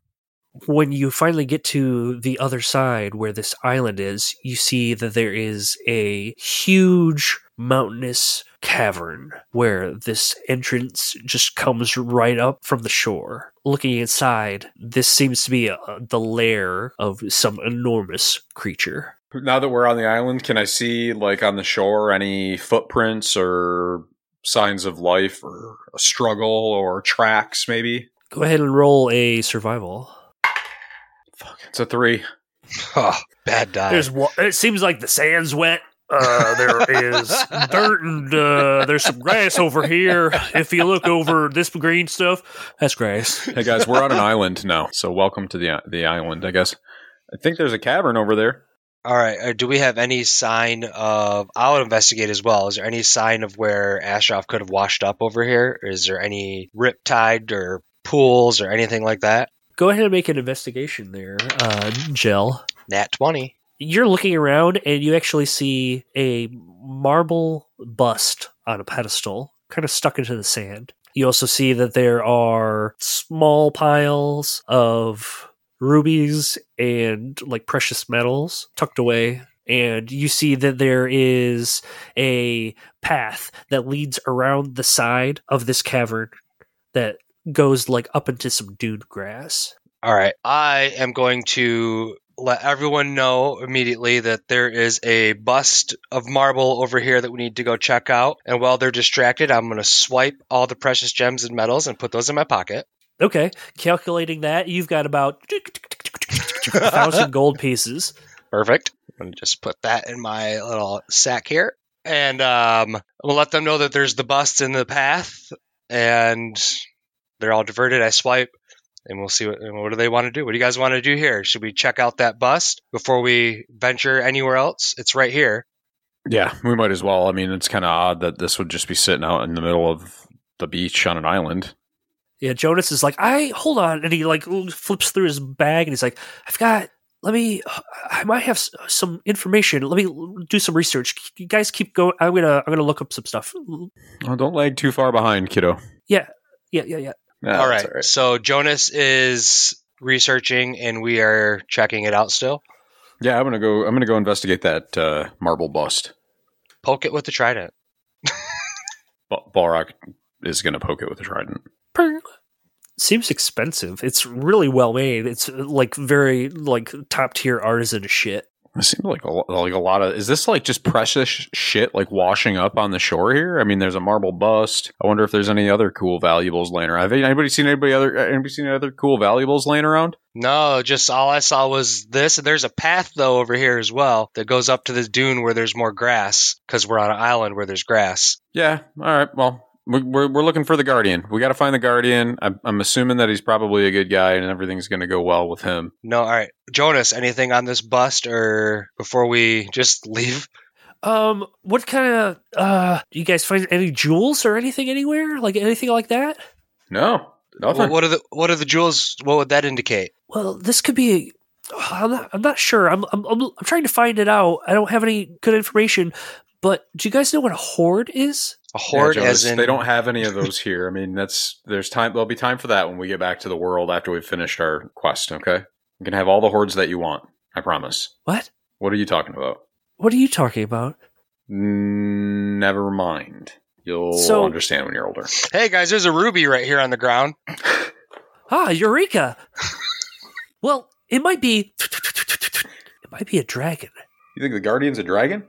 when you finally get to the other side where this island is, you see that there is a huge mountainous cavern where this entrance just comes right up from the shore. Looking inside, this seems to be a, the lair of some enormous creature. Now that we're on the island, can I see like on the shore any footprints or signs of life or a struggle or tracks? Maybe. Go ahead and roll a survival. Fuck, it's a three. Oh, bad die. There's wa- it seems like the sand's wet. Uh, there is dirt and uh, there's some grass over here. If you look over this green stuff, that's grass. Hey guys, we're on an island now, so welcome to the the island. I guess. I think there's a cavern over there. All right. Uh, do we have any sign of? I'll investigate as well. Is there any sign of where Ashraf could have washed up over here? Is there any rip tide or pools or anything like that? Go ahead and make an investigation there, uh, Gel. Nat twenty. You're looking around and you actually see a marble bust on a pedestal, kind of stuck into the sand. You also see that there are small piles of rubies and like precious metals tucked away. And you see that there is a path that leads around the side of this cavern that goes like up into some dune grass. All right. I am going to let everyone know immediately that there is a bust of marble over here that we need to go check out. And while they're distracted, I'm going to swipe all the precious gems and metals and put those in my pocket. Okay, calculating that, you've got about thousand gold pieces. Perfect. I'm going to just put that in my little sack here. And um, I'm going to let them know that there's the bust in the path and they're all diverted. I swipe and we'll see what, what do they want to do. What do you guys want to do here? Should we check out that bust before we venture anywhere else? It's right here. Yeah, we might as well. I mean, it's kind of odd that this would just be sitting out in the middle of the beach on an island. Yeah, Jonas is like, I hold on, and he like flips through his bag, and he's like, I've got. Let me. I might have some information. Let me do some research. You guys keep going. I'm gonna. I'm gonna look up some stuff. Oh, don't lag too far behind, kiddo. Yeah, yeah, yeah, yeah. Yeah, all, that's right. So Jonas is researching and we are checking it out still. Yeah, I'm gonna go. I'm gonna go investigate that uh, marble bust. Poke it with the trident. Ba- Balrock is gonna poke it with a trident. Ping. Seems expensive. It's really well made. It's uh, like very like top tier artisan shit. It seems like a, like a lot of. Is this like just precious shit like washing up on the shore here? I mean, there's a marble bust. I wonder if there's any other cool valuables laying around. Have anybody seen anybody other? Uh, anybody seen any other cool valuables laying around? No, just all I saw was this. And there's a path though over here as well that goes up to the dune where there's more grass because we're on an island where there's grass. Yeah. All right. Well, we- we're we're looking for the guardian. We got to find the guardian. I'm, I'm assuming that he's probably a good guy and everything's going to go well with him. No, all right, Jonas. Anything on this bust or before we just leave? Um, what kind of uh, do you guys find any jewels or anything anywhere? Like anything like that? No, nothing. What, what are the what are the jewels? What would that indicate? Well, this could be. I'm not. I'm not sure. I'm, I'm. I'm. I'm trying to find it out. I don't have any good information. But do you guys know what a horde is? A horde, Yeah, as in they don't have any of those here. I mean, that's there's time. There'll be time for that when we get back to the world after we've finished our quest. Okay, you can have all the hordes that you want. I promise. What? What are you talking about? What are you talking about? Mm, Never mind. You'll So- understand when you're older. Hey guys, there's a ruby right here on the ground. Ah, Eureka! well, it might be. It might be a dragon. You think the guardian's a dragon?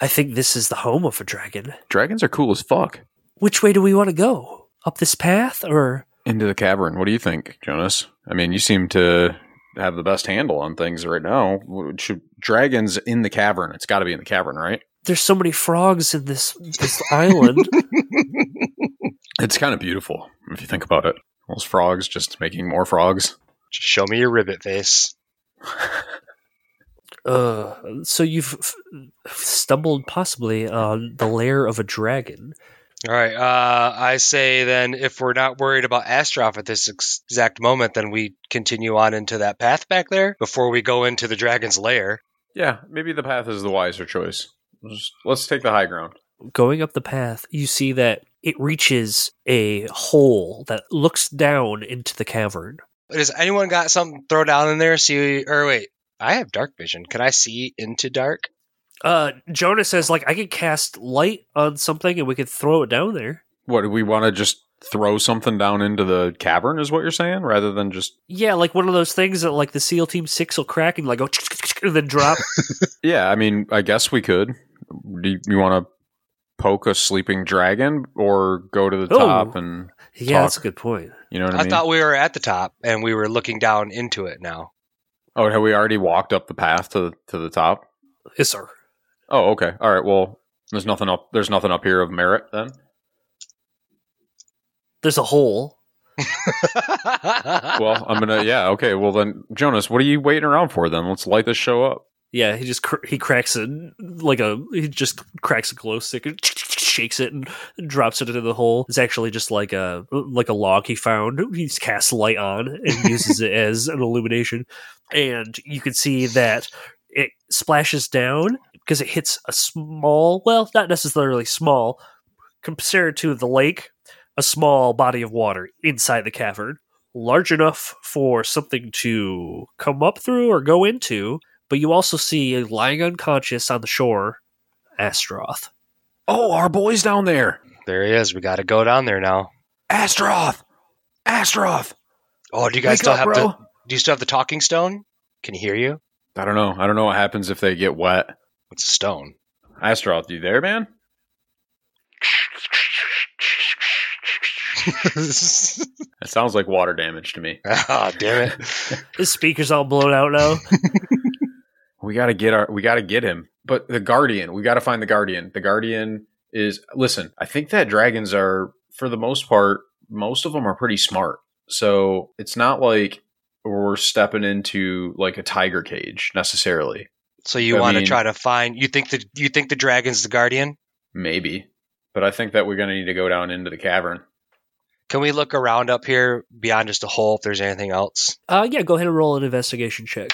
I think this is the home of a dragon. Dragons are cool as fuck. Which way do we want to go? Up this path, or Into the cavern. What do you think, Jonas? I mean, you seem to have the best handle on things right now. Should dragons in the cavern? It's got to be in the cavern, right? there's so many frogs in this this island. It's kind of beautiful if you think about it. Those frogs just making more frogs. Just show me your ribbit face. Uh, so you've f- stumbled possibly on the lair of a dragon. All right. Uh, I say then, if we're not worried about Astroff at this ex- exact moment, then we continue on into that path back there before we go into the dragon's lair. Yeah, maybe the path is the wiser choice. Let's, let's take the high ground. Going up the path, you see that it reaches a hole that looks down into the cavern. Does anyone got something to throw down in there? See, or wait, I have dark vision. Can I see into dark? Uh, Jonah says, like, I could cast light on something and we could throw it down there. What do we want to just throw something down into the cavern? Is what you're saying, rather than just Yeah, like one of those things that, like, the SEAL Team 6 will crack and, like, go and then drop. yeah. I mean, I guess we could. Do you, you want to poke a sleeping dragon or go to the Oh. top and yeah, that's a good point. you know what I, I mean? thought we were at the top and we were looking down into it now. Oh, have we already walked up the path to to the top? Yes, sir. Oh, okay. All right. Well, there's nothing up. There's nothing up here of merit then. There's a hole. Well, I'm gonna. Yeah. Okay. Well, then, Jonas, what are you waiting around for? Then let's light this show up. Yeah, he just cr- he cracks it like a he just cracks a glow stick and shakes it and drops it into the hole. It's actually just like a like a log he found. He's cast light on and uses it as an illumination, and you can see that it splashes down because it hits a small, well, not necessarily small, compared to the lake, a small body of water inside the cavern, large enough for something to come up through or go into but you also see lying unconscious on the shore Astroth. Oh, our boy's down there. there he is. We got to go down there now. Astroth. Astroth. Oh, do you guys Wake still up, have bro. the? Do you still have the talking stone? Can he hear you? I don't know. I don't know what happens if they get wet. What's a stone? Astroth, you there, man? It sounds like water damage to me. Ah, damn it! His speaker's all blown out now. We got to get our. We got to get him. But the guardian. We got to find the guardian. The guardian is. Listen, I think that dragons are, for the most part, most of them are pretty smart. So it's not like we're stepping into like a tiger cage necessarily. So you want to try to find? You think that you think the dragon's the guardian? Maybe. But I think that we're going to need to go down into the cavern. Can we look around up here beyond just a hole if there's anything else? Uh, yeah, go ahead and roll an investigation check.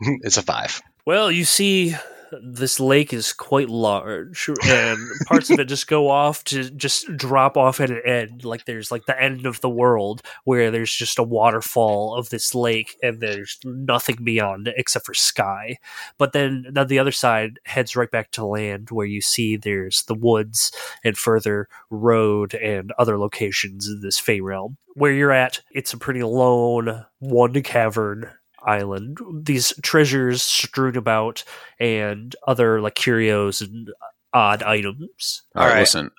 it's a five. Well, you see, this lake is quite large, and parts of it just go off to just drop off at an end. Like there's like the end of the world where there's just a waterfall of this lake, and there's nothing beyond except for sky. But then now the other side heads right back to land, where you see there's the woods and further road and other locations in this Fey realm. Where you're at, it's a pretty lone one cavern island. These treasures strewn about and other like curios and uh, odd items. All right, All right. listen.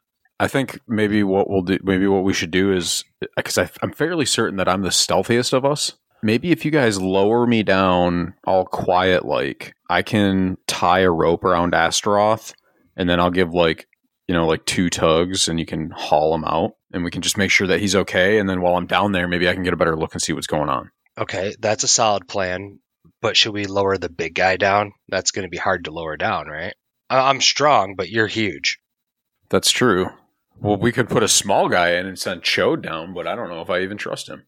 I think maybe what we'll do, maybe what we should do is uh, because I'm fairly certain that I'm the stealthiest of us. Maybe if you guys lower me down all quiet, like I can tie a rope around Astaroth, and then I'll give like you know like two tugs, and you can haul him out, and we can just make sure that he's okay. And then while I'm down there, maybe I can get a better look and see what's going on. Okay, that's a solid plan. But should we lower the big guy down? That's going to be hard to lower down, right? I- I'm strong, but you're huge. That's true. Well, we could put a small guy in and send Chode down, but I don't know if I even trust him.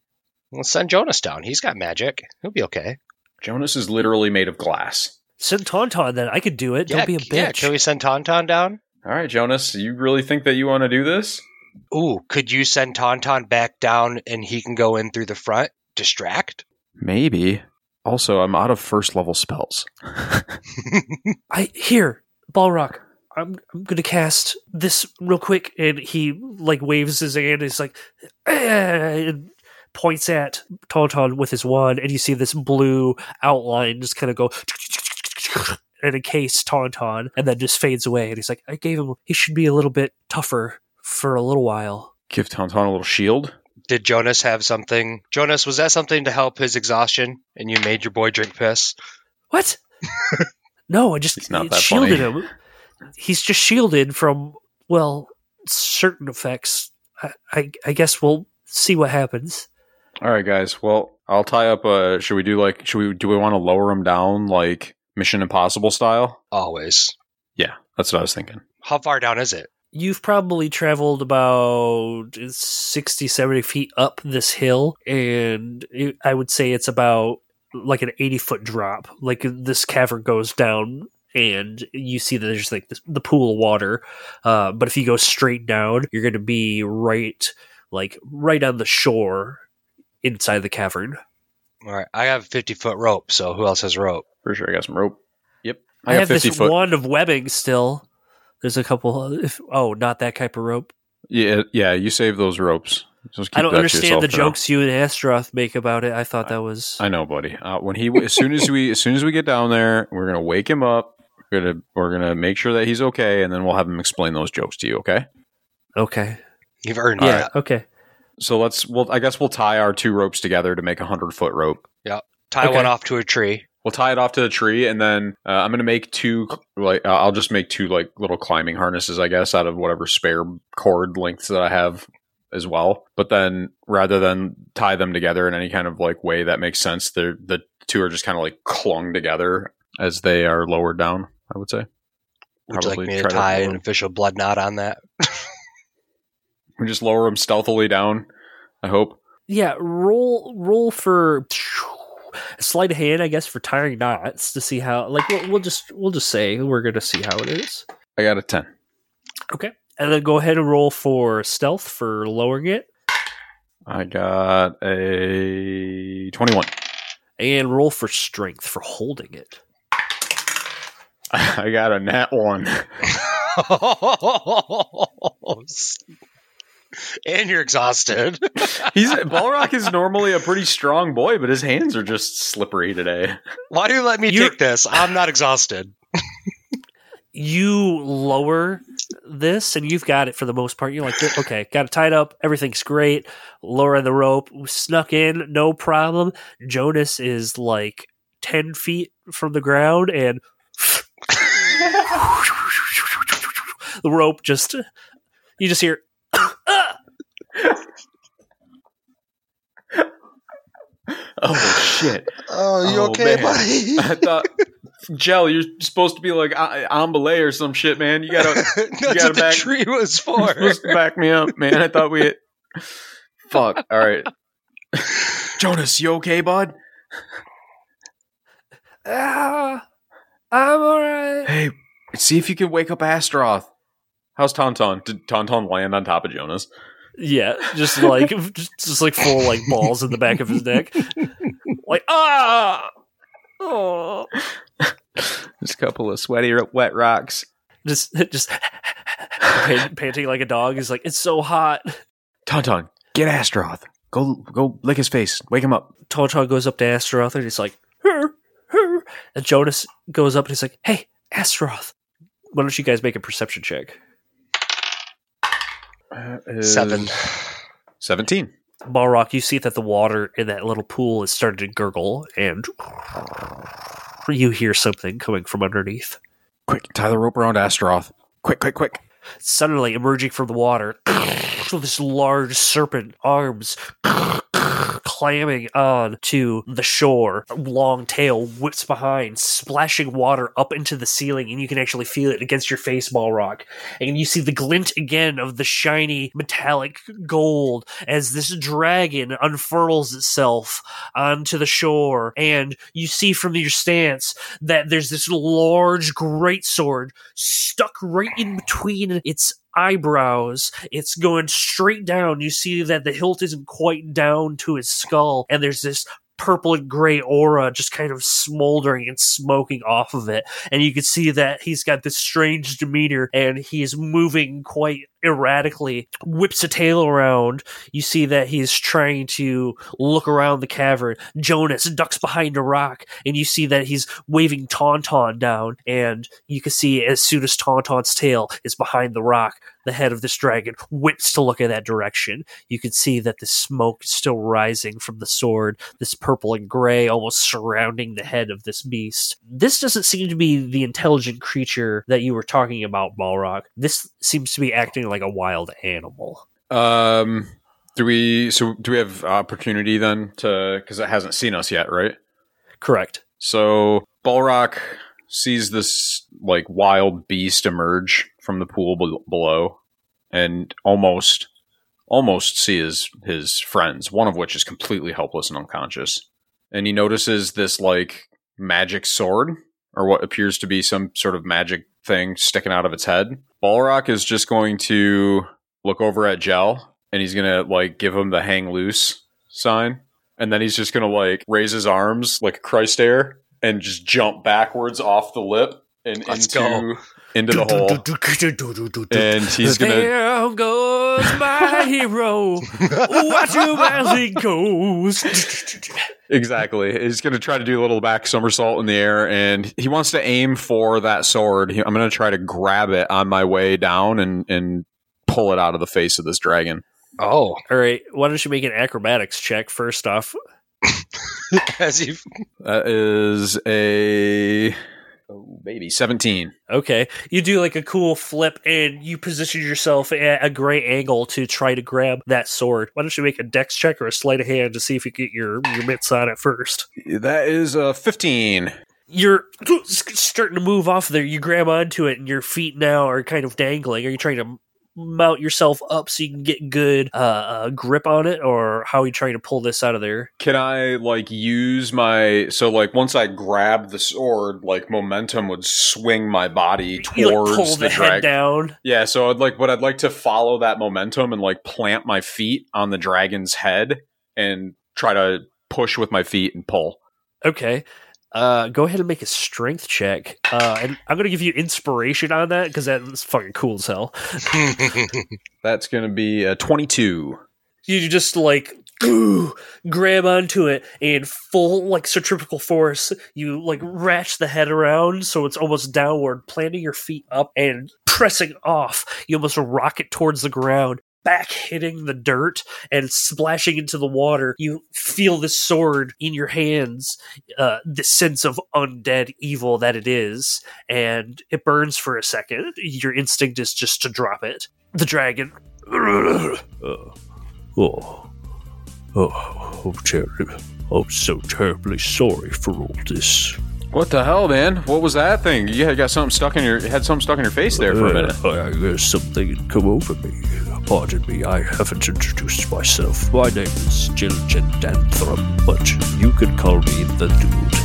Let's send Jonas down. He's got magic. He'll be okay. Jonas is literally made of glass. Send Tauntaun then. I could do it. yeah, Don't be a bitch. yeah. Can we send Tauntaun down? All right, Jonas, you really think that you want to do this? Ooh, could you send Tauntaun back down and he can go in through the front? Distract? Maybe. Also, I'm out of first level spells. I here, Balrock. I'm I'm gonna cast this real quick, and he like waves his hand. He's like, "Eh," and points at Tauntaun with his wand, and you see this blue outline just kind of go and encase Tauntaun, and then just fades away. And he's like, I gave him. He should be a little bit tougher for a little while. Give Tauntaun a little shield. Did Jonas have something? Jonas, was that something to help his exhaustion and you made your boy drink piss? What? no, I just He's not it that shielded funny. him. He's just shielded from well certain effects. I, I, I guess we'll see what happens. All right, guys. Well, I'll tie up. Uh, should we do like? Should we? Do we want to lower him down like Mission Impossible style? Always. Yeah, that's what I was thinking. How far down is it? You've probably traveled about 60, 70 feet up this hill, and it, I would say it's about like an 80 foot drop. Like this cavern goes down, and you see that there's like this, the pool of water. Uh, but if you go straight down, you're going to be right, like right on the shore inside the cavern. All right, I have a 50 foot rope, so who else has rope? for sure I got some rope. Yep, I, I, got have fifty this foot. wand of webbing still. There's a couple. If, oh, not that type of rope. Yeah, yeah. You save those ropes. Just keep I don't understand the for now. jokes you and Astroth make about it. I thought that was. I know, buddy. Uh, when he, as soon as we, as soon as we get down there, we're gonna wake him up. We're gonna, we're gonna make sure that he's okay, and then we'll have him explain those jokes to you. Okay. Okay. You've earned Yeah. that. Okay. So let's, well, I guess we'll tie our two ropes together to make a hundred foot rope. Yeah. Tie Okay. one off to a tree. We'll tie it off to the tree, and then uh, I'm gonna make two. Like, uh, I'll just make two like little climbing harnesses, I guess, out of whatever spare cord lengths that I have as well. But then, rather than tie them together in any kind of like way that makes sense, they're the two are just kind of like clung together as they are lowered down. I would say. Would you like Probably me to try to tie an official blood knot on that? We just lower them stealthily down. I hope. Yeah. Roll. Roll for sleight of hand, I guess, for tying knots to see how. Like we'll, we'll just we'll just say we're gonna see how it is, I got a ten. Okay, and then go ahead and roll for stealth for lowering it, I got a twenty-one. and roll for strength for holding it. I got a nat one. and you're exhausted. He's Balrock is normally a pretty strong boy, but his hands are just slippery today. Why do you let me You're- take this? I'm not exhausted. you lower this and you've got it for the most part. You're like, okay, got it tied up. Everything's great. Lower the rope, snuck in, no problem. Jonas is like 10 feet from the ground and the rope just, you just hear, Oh shit! Oh, you okay, buddy? I thought, Gel, you're supposed to be like uh, Ambele or some shit, man. You gotta, That's gotta what the back- tree was you're for. supposed to back me up, man. I thought we. Had, Fuck. All right, Jonas, you okay, bud? ah, I'm alright. Hey, see if you can wake up Astaroth. How's Tauntaun? Did Tauntaun land on top of Jonas? Yeah, just like just, just like full like balls in the back of his neck. Like ah, oh, Just a couple of sweaty, wet rocks. just just pan- panting like a dog. He's like, it's so hot. Tauntaun, get Astaroth. Go, go, lick his face. Wake him up. Tauntaun goes up to Astaroth and he's like, And Jonas goes up and he's like, "Hey, Astaroth, why don't you guys make a perception check?" Seven. 17. Balrock, you see that the water in that little pool is starting to gurgle, and you hear something coming from underneath. Quick, tie the rope around Astaroth. Quick, quick, quick. Suddenly, emerging from the water, this large serpent arms clamming on to the shore. Long tail whips behind, splashing water up into the ceiling, and you can actually feel it against your face, Balrock. And you see the glint again of the shiny metallic gold as this dragon unfurls itself onto the shore. And you see from your stance that there's this large great sword stuck right in between its eyebrows. It's going straight down. You see that the hilt isn't quite down to his skull, and there's this purple and gray aura just kind of smoldering and smoking off of it. And you can see that he's got this strange demeanor and he is moving quite erratically, whips a tail around. You see that he's trying to look around the cavern. Jonas ducks behind a rock, and you see that he's waving Tauntaun down. And you can see as soon as Tauntaun's tail is behind the rock, the head of this dragon whips to look in that direction. You can see that the smoke is still rising from the sword, this purple and gray almost surrounding the head of this beast. This doesn't seem to be the intelligent creature that you were talking about, Balrock. This seems to be acting like a wild animal. Um, do we, so do we have opportunity then to, because it hasn't seen us yet, right? Correct. So Balrock sees this like wild beast emerge from the pool be- below and almost almost see his his friends one of which is completely helpless and unconscious and he notices this like magic sword or what appears to be some sort of magic thing sticking out of its head balrock is just going to look over at gel and he's gonna like give him the hang loose sign and then he's just gonna like raise his arms like a christ air and just jump backwards off the lip and Let's into go. Into the hole and he's gonna There goes my hero. Watch him as he goes. exactly he's gonna try to do a little back somersault in the air and he wants to aim for that sword He- i'm gonna try to grab it on my way down and and pull it out of the face of this dragon Oh, All right, why don't you make an acrobatics check first off? as you that is a oh, baby 17 Okay, you do like a cool flip and you position yourself at a great angle to try to grab that sword. Why don't you make a dex check or a sleight of hand to see if you get your your mitts on it first? that is a 15 You're starting to move off there. You grab onto it, and your feet now are kind of dangling. Are you trying to mount yourself up so you can get good uh, uh, grip on it, or how are you trying to pull this out of there? Can I like use my so like once I grab the sword, like momentum would swing my body towards like pull the, the, head down. Yeah, so I'd like, but I'd like to follow that momentum and like plant my feet on the dragon's head and try to push with my feet and pull. Okay. Uh, go ahead and make a strength check. Uh, and I'm gonna give you inspiration on that because that's fucking cool as hell. That's gonna be a twenty-two. You just like goo, grab onto it and full like centrifugal force. You like ratchet the head around so it's almost downward, planting your feet up and pressing off. You almost rocket towards the ground. Back hitting the dirt and splashing into the water, you feel the sword in your hands, uh, the sense of undead evil that it is, and it burns for a second. Your instinct is just to drop it. The dragon. Oh, oh, oh, terribly. I'm so terribly sorry for all this. What the hell, man? What was that thing? You had got something stuck in your had something stuck in your face there for a minute. Uh, I guess something had come over me. Pardon me, I haven't introduced myself. My name is Jilgent Danthrum, but you can call me the Dude.